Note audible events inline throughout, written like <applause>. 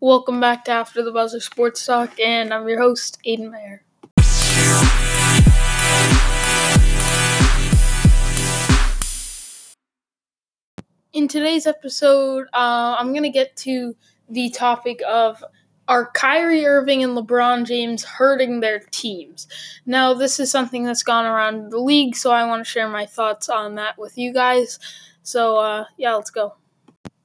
Welcome back to After the Buzzer Sports Talk, and I'm your host, Aiden Mayer. In today's episode, uh, I'm going to get to the topic of are Kyrie Irving and LeBron James hurting their teams? Now, this is something that's gone around the league, so I want to share my thoughts on that with you guys. So, uh, yeah, let's go.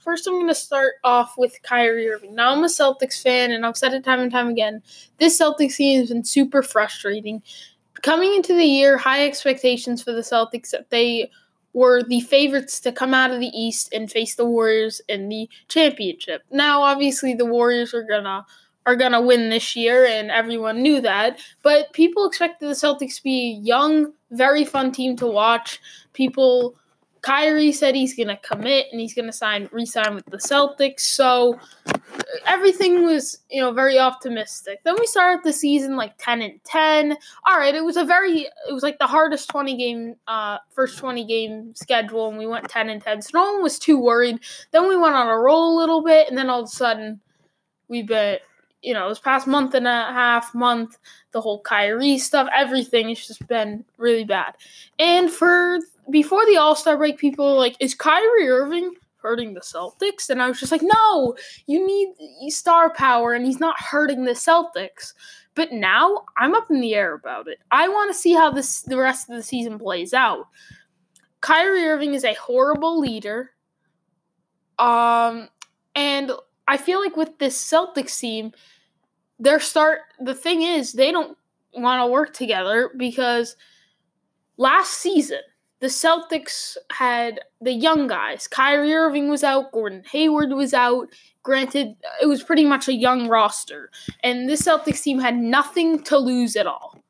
First, I'm going to start off with Kyrie Irving. Now, I'm a Celtics fan, and I've said it time and time again. This Celtics team has been super frustrating. Coming into the year, high expectations for the Celtics that they were the favorites to come out of the East and face the Warriors in the championship. Now, obviously, the Warriors are gonna are gonna win this year, and everyone knew that. But people expected the Celtics to be a young, very fun team to watch. People Kyrie said he's gonna commit and he's gonna sign re-sign with the Celtics. So everything was, you know, very optimistic. Then we started the season like ten and ten. All right, it was a very it was like the hardest twenty game uh first twenty game schedule and we went ten and ten. So no one was too worried. Then we went on a roll a little bit and then all of a sudden we've been you know, this past month and a half, month, the whole Kyrie stuff, everything has just been really bad. And for before the All Star break, people were like, "Is Kyrie Irving hurting the Celtics?" And I was just like, "No, you need star power, and he's not hurting the Celtics." But now I'm up in the air about it. I want to see how this the rest of the season plays out. Kyrie Irving is a horrible leader. Um, and I feel like with this Celtics team, their start the thing is they don't want to work together because last season the Celtics had the young guys. Kyrie Irving was out, Gordon Hayward was out. Granted, it was pretty much a young roster, and this Celtics team had nothing to lose at all.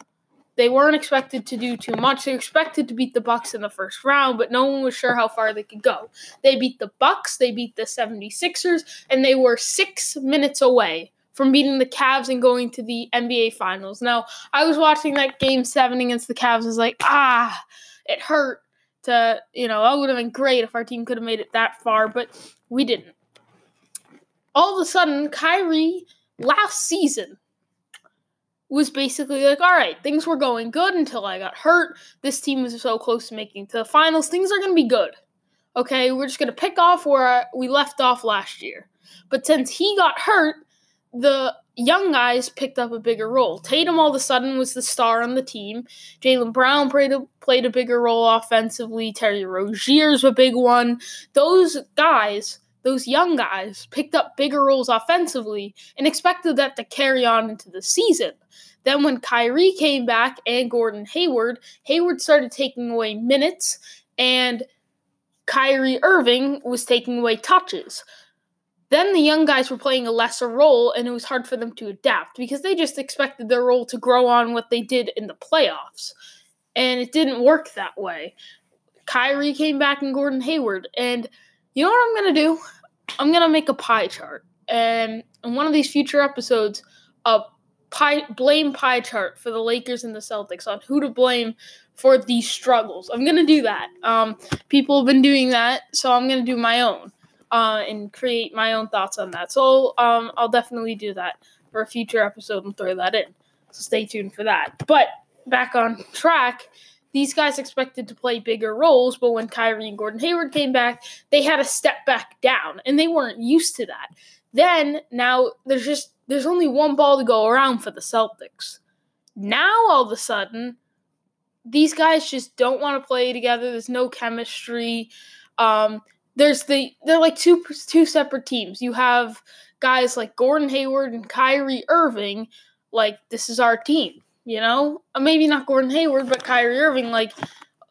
They weren't expected to do too much. They were expected to beat the Bucks in the first round, but no one was sure how far they could go. They beat the Bucks, they beat the 76ers, and they were 6 minutes away from beating the Cavs and going to the NBA Finals. Now, I was watching that game 7 against the Cavs and was like, "Ah, it hurt to, you know, that would have been great if our team could have made it that far, but we didn't. All of a sudden, Kyrie last season was basically like, all right, things were going good until I got hurt. This team was so close to making to the finals. Things are going to be good. Okay, we're just going to pick off where we left off last year. But since he got hurt, the young guys picked up a bigger role. Tatum all of a sudden was the star on the team. Jaylen Brown played a, played a bigger role offensively. Terry Rozier's a big one. Those guys, those young guys, picked up bigger roles offensively and expected that to carry on into the season. Then when Kyrie came back and Gordon Hayward, Hayward started taking away minutes and Kyrie Irving was taking away touches. Then the young guys were playing a lesser role, and it was hard for them to adapt because they just expected their role to grow on what they did in the playoffs. And it didn't work that way. Kyrie came back and Gordon Hayward. And you know what I'm going to do? I'm going to make a pie chart. And in one of these future episodes, a pie, blame pie chart for the Lakers and the Celtics on who to blame for these struggles. I'm going to do that. Um, people have been doing that, so I'm going to do my own uh, and create my own thoughts on that. So um, I'll definitely do that for a future episode and throw that in. So stay tuned for that. But back on track, these guys expected to play bigger roles, but when Kyrie and Gordon Hayward came back, they had to step back down, and they weren't used to that. Then now there's just there's only one ball to go around for the Celtics. Now all of a sudden, these guys just don't want to play together. There's no chemistry. Um, there's the they're like two two separate teams. You have guys like Gordon Hayward and Kyrie Irving, like this is our team, you know? Uh, maybe not Gordon Hayward, but Kyrie Irving like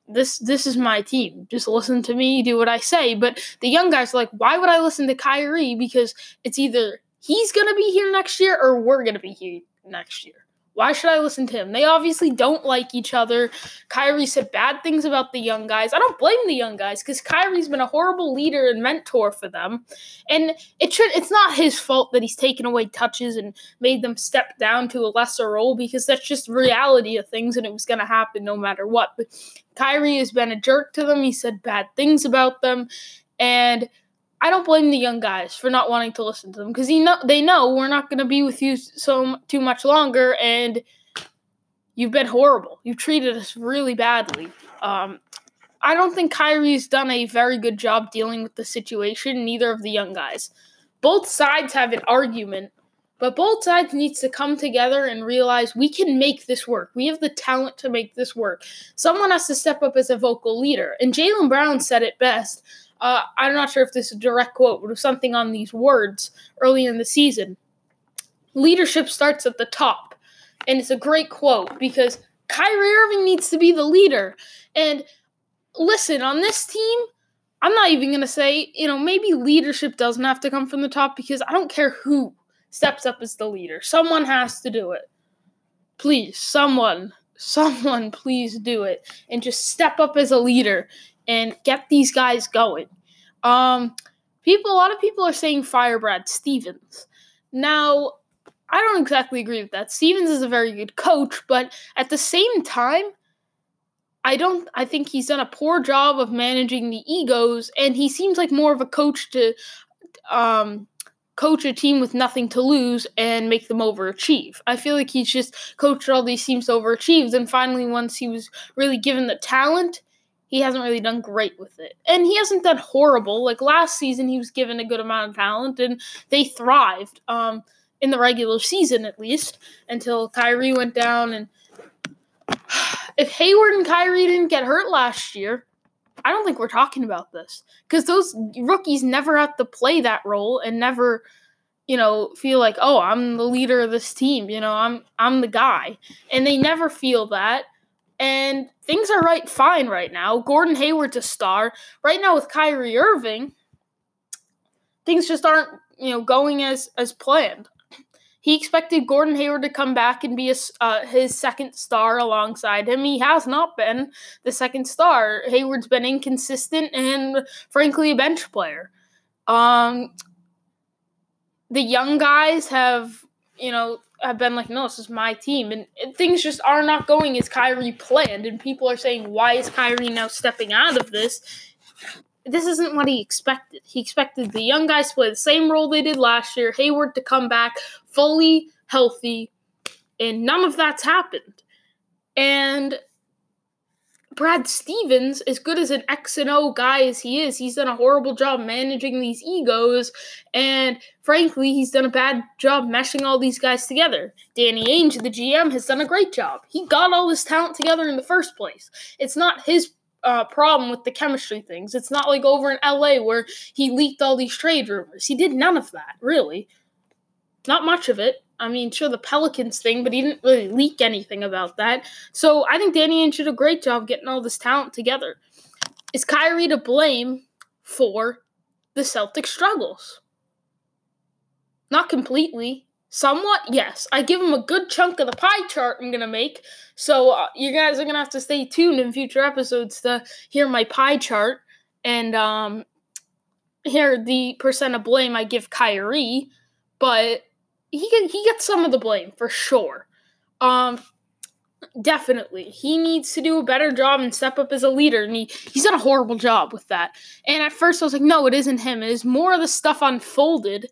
this this is my team. Just listen to me, do what I say. But the young guys are like, why would I listen to Kyrie? Because it's either he's gonna be here next year or we're gonna be here next year. Why should I listen to him? They obviously don't like each other. Kyrie said bad things about the young guys. I don't blame the young guys because Kyrie's been a horrible leader and mentor for them. And it should it's not his fault that he's taken away touches and made them step down to a lesser role because that's just reality of things and it was gonna happen no matter what. But Kyrie has been a jerk to them. He said bad things about them. And I don't blame the young guys for not wanting to listen to them because know they know we're not going to be with you so too much longer, and you've been horrible. You've treated us really badly. Um, I don't think Kyrie's done a very good job dealing with the situation. Neither of the young guys. Both sides have an argument, but both sides needs to come together and realize we can make this work. We have the talent to make this work. Someone has to step up as a vocal leader, and Jaylen Brown said it best uh, I'm not sure if this is a direct quote, but it was something on these words early in the season. Leadership starts at the top. And it's a great quote because Kyrie Irving needs to be the leader. And listen, on this team, I'm not even going to say, you know, maybe leadership doesn't have to come from the top because I don't care who steps up as the leader. Someone has to do it. Please, someone, someone, please do it. And just step up as a leader and get these guys going. Um, people, a lot of people are saying fire Brad Stevens. Now, I don't exactly agree with that. Stevens is a very good coach, but at the same time, I don't. I think he's done a poor job of managing the egos, and he seems like more of a coach to um, coach a team with nothing to lose and make them overachieve. I feel like he's just coached all these teams to overachieve. And finally, once he was really given the talent, he hasn't really done great with it. And he hasn't done horrible. Like last season, he was given a good amount of talent and they thrived um, in the regular season, at least, until Kyrie went down. And <sighs> if Hayward and Kyrie didn't get hurt last year, I don't think we're talking about this because those rookies never have to play that role and never you know feel like oh i'm the leader of this team you know i'm i'm the guy and they never feel that and things are right fine right now. Gordon Hayward's a star. Right now with Kyrie Irving, things just aren't, you know, going as as planned. He expected Gordon Hayward to come back and be a, uh, his second star alongside him. He has not been the second star. Hayward's been inconsistent and, frankly, a bench player. Um, the young guys have, you know, have been like, no, this is my team. And, things just are not going as Kyrie planned. And people are saying, why is Kyrie now stepping out of this? This isn't what he expected. He expected the young guys to play the same role they did last year, Hayward to come back fully healthy, and none of that's happened. And Brad Stevens, as good as an X and O guy as he is, he's done a horrible job managing these egos, and frankly, he's done a bad job meshing all these guys together. Danny Ainge, the GM, has done a great job. He got all this talent together in the first place. It's not his uh, problem with the chemistry things. It's not like over in LA where he leaked all these trade rumors. He did none of that, really. Not much of it. I mean, sure, the Pelicans thing, but he didn't really leak anything about that. So I think Danny Ainge did a great job getting all this talent together. Is Kyrie to blame for the Celtics struggles? Not completely. Somewhat, yes. I give him a good chunk of the pie chart I'm going to make. So uh, you guys are going to have to stay tuned in future episodes to hear my pie chart and um, hear the percent of blame I give Kyrie. But he he gets some of the blame for sure. Um, definitely, he needs to do a better job and step up as a leader, and he he's done a horrible job with that. And at first, I was like, no, it isn't him. It is more of the stuff unfolded.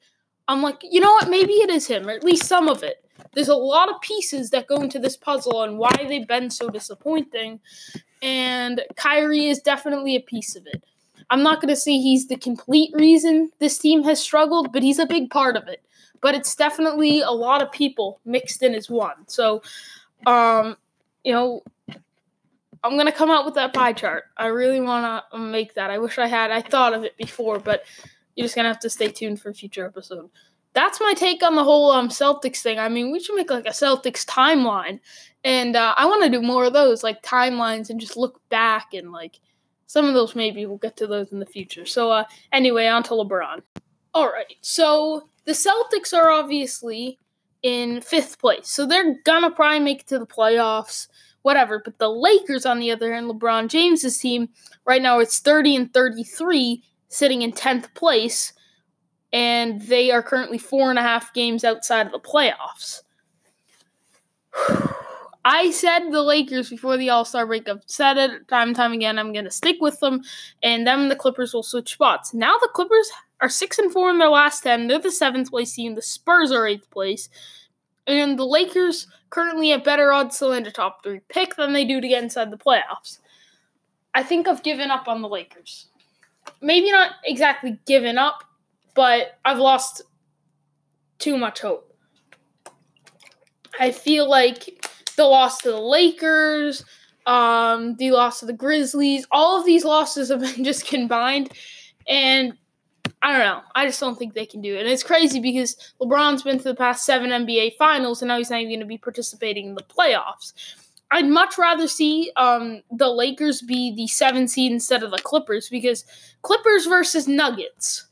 I'm like, you know what? Maybe it is him, or at least some of it. There's a lot of pieces that go into this puzzle and why they've been so disappointing. And Kyrie is definitely a piece of it. I'm not going to say he's the complete reason this team has struggled, but he's a big part of it but it's definitely a lot of people mixed in as one. So, um, you know, I'm gonna come out with that pie chart. I really want to make that. I wish I had. I thought of it before, but you're just gonna have to stay tuned for future episode. That's my take on the whole um Celtics thing. I mean, we should make like a Celtics timeline, and uh, I want to do more of those, like timelines, and just look back and like some of those. Maybe we'll get to those in the future. So, uh, anyway, on to LeBron. All right, so the Celtics are obviously in fifth place, so they're gonna probably make it to the playoffs, whatever. But the Lakers, on the other hand, LeBron James's team, right now it's 30 and 33, sitting in 10th place, and they are currently four and a half games outside of the playoffs. <sighs> I said the Lakers before the All Star break. I've said it time and time again. I'm going to stick with them, and them and the Clippers will switch spots. Now the Clippers are six and four in their last ten. They're the seventh place team. The Spurs are eighth place, and the Lakers currently have better odds to land a top three pick than they do to get inside the playoffs. I think I've given up on the Lakers. Maybe not exactly given up, but I've lost too much hope. I feel like the loss to the Lakers, um, the loss to the Grizzlies, all of these losses have been <laughs> just combined, and I don't know. I just don't think they can do it. And it's crazy because LeBron's been to the past seven NBA finals, and now he's not even going to be participating in the playoffs. I'd much rather see um, the Lakers be the seven seed instead of the Clippers because Clippers versus Nuggets.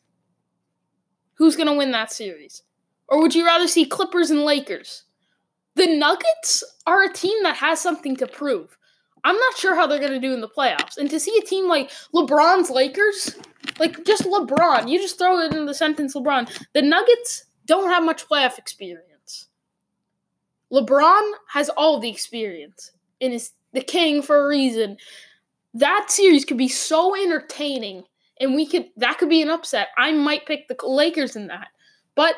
Who's going to win that series? Or would you rather see Clippers and Lakers? The Nuggets are a team that has something to prove. I'm not sure how they're going to do in the playoffs. And to see a team like LeBron's Lakers, like just LeBron, you just throw it in the sentence LeBron. The Nuggets don't have much playoff experience. LeBron has all the experience and is the king for a reason. That series could be so entertaining and we could that could be an upset. I might pick the Lakers in that. But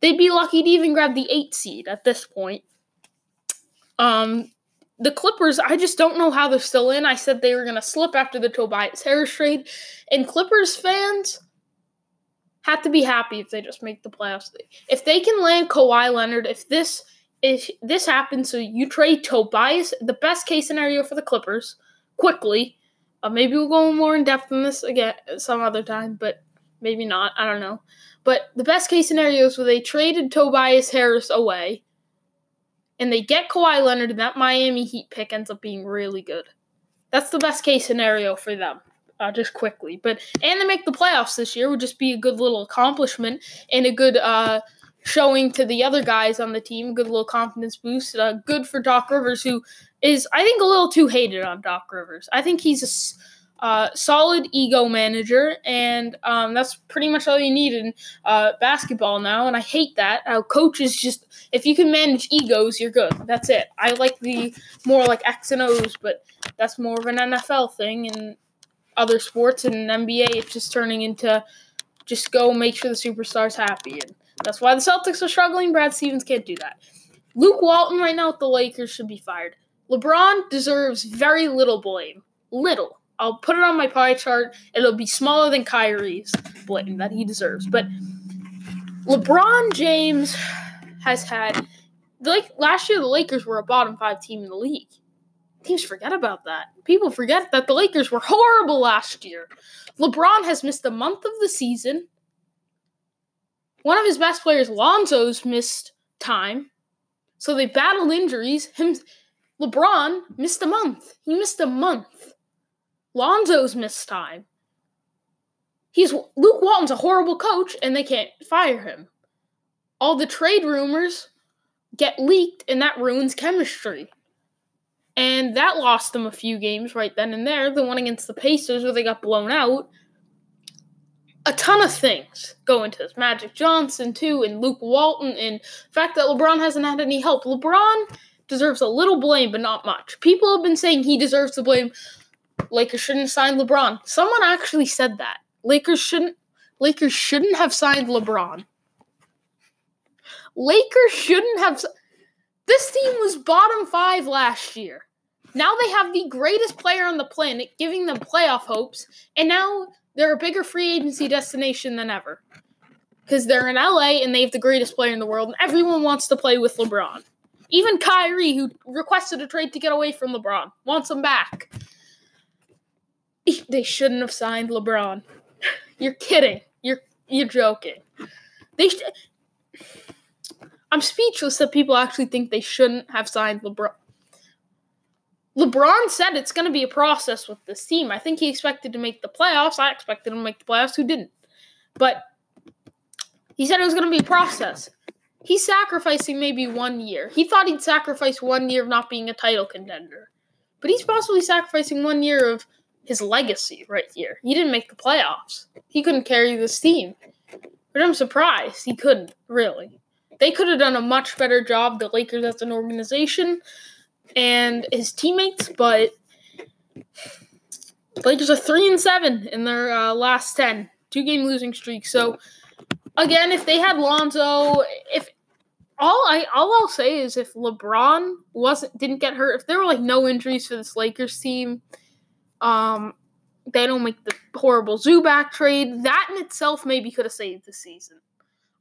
they'd be lucky to even grab the 8 seed at this point. Um the Clippers, I just don't know how they're still in. I said they were going to slip after the Tobias Harris trade. And Clippers fans have to be happy if they just make the playoffs. If they can land Kawhi Leonard, if this if this happens, so you trade Tobias, the best case scenario for the Clippers, quickly. Uh, maybe we'll go more in depth on this again some other time, but maybe not. I don't know. But the best case scenario is where they traded Tobias Harris away and they get Kawhi Leonard, and that Miami Heat pick ends up being really good. That's the best case scenario for them. Uh, just quickly, but and they make the playoffs this year would just be a good little accomplishment and a good uh, showing to the other guys on the team. A good little confidence boost. Uh, good for Doc Rivers, who is I think a little too hated on Doc Rivers. I think he's a uh, solid ego manager, and um, that's pretty much all you need in uh, basketball now. And I hate that. How coaches just, if you can manage egos, you're good. That's it. I like the more like X and O's, but that's more of an NFL thing. And other sports and NBA, it's just turning into just go make sure the superstar's happy. And that's why the Celtics are struggling. Brad Stevens can't do that. Luke Walton right now with the Lakers should be fired. LeBron deserves very little blame. Little. I'll put it on my pie chart. It'll be smaller than Kyrie's blame that he deserves. But LeBron James has had like last year the Lakers were a bottom five team in the league. Teams forget about that. People forget that the Lakers were horrible last year. LeBron has missed a month of the season. One of his best players, Lonzo's, missed time. So they battled injuries. Him LeBron missed a month. He missed a month. Lonzo's missed time. He's Luke Walton's a horrible coach, and they can't fire him. All the trade rumors get leaked, and that ruins chemistry. And that lost them a few games right then and there. The one against the Pacers where they got blown out. A ton of things go into this. Magic Johnson, too, and Luke Walton, and the fact that LeBron hasn't had any help. LeBron deserves a little blame, but not much. People have been saying he deserves the blame Lakers shouldn't sign LeBron. Someone actually said that. Lakers shouldn't Lakers shouldn't have signed LeBron. Lakers shouldn't have This team was bottom 5 last year. Now they have the greatest player on the planet giving them playoff hopes and now they're a bigger free agency destination than ever. Cuz they're in LA and they have the greatest player in the world and everyone wants to play with LeBron. Even Kyrie, who requested a trade to get away from LeBron, wants him back. <laughs> They shouldn't have signed LeBron. <laughs> You're kidding. You're you're joking. They sh- I'm speechless that people actually think they shouldn't have signed LeBron. LeBron said it's going to be a process with this team. I think he expected to make the playoffs. I expected him to make the playoffs. Who didn't? But he said it was going to be a process. He's sacrificing maybe one year. He thought he'd sacrifice one year of not being a title contender. But he's possibly sacrificing one year of his legacy right here. He didn't make the playoffs. He couldn't carry this team. But I'm surprised he couldn't, really. They could have done a much better job, the Lakers as an organization and his teammates, but Lakers are three and seven in their uh, last ten. two game losing streak. So again, if they had Lonzo, if all I all I'll say is if LeBron wasn't didn't get hurt, if there were like no injuries for this Lakers team, um, they don't make the horrible Zubac trade. That in itself maybe could have saved the season.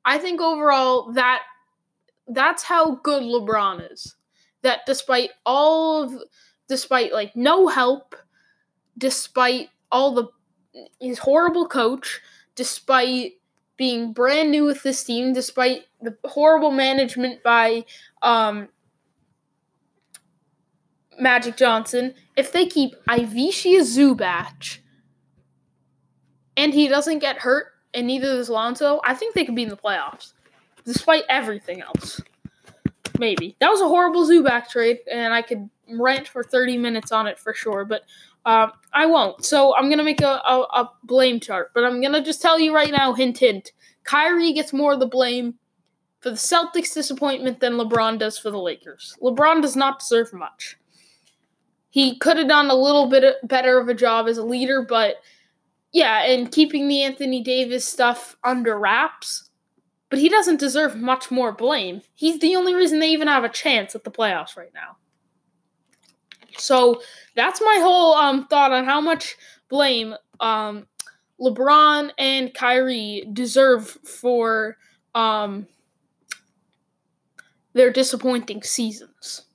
I think overall that that's how good LeBron is. That despite all of despite like no help, despite all the his horrible coach, despite being brand new with this team, despite the horrible management by um, Magic Johnson, if they keep Ivica Zubac and he doesn't get hurt, and neither does Lonzo, I think they could be in the playoffs, despite everything else. Maybe that was a horrible Zubac trade, and I could rant for thirty minutes on it for sure, but um, I won't. So I'm gonna make a, a, a blame chart, but I'm gonna just tell you right now, hint hint. Kyrie gets more of the blame for the Celtics' disappointment than LeBron does for the Lakers. LeBron does not deserve much. He could have done a little bit better of a job as a leader, but yeah, and keeping the Anthony Davis stuff under wraps. But he doesn't deserve much more blame. He's the only reason they even have a chance at the playoffs right now. So that's my whole um, thought on how much blame um, LeBron and Kyrie deserve for um, their disappointing seasons.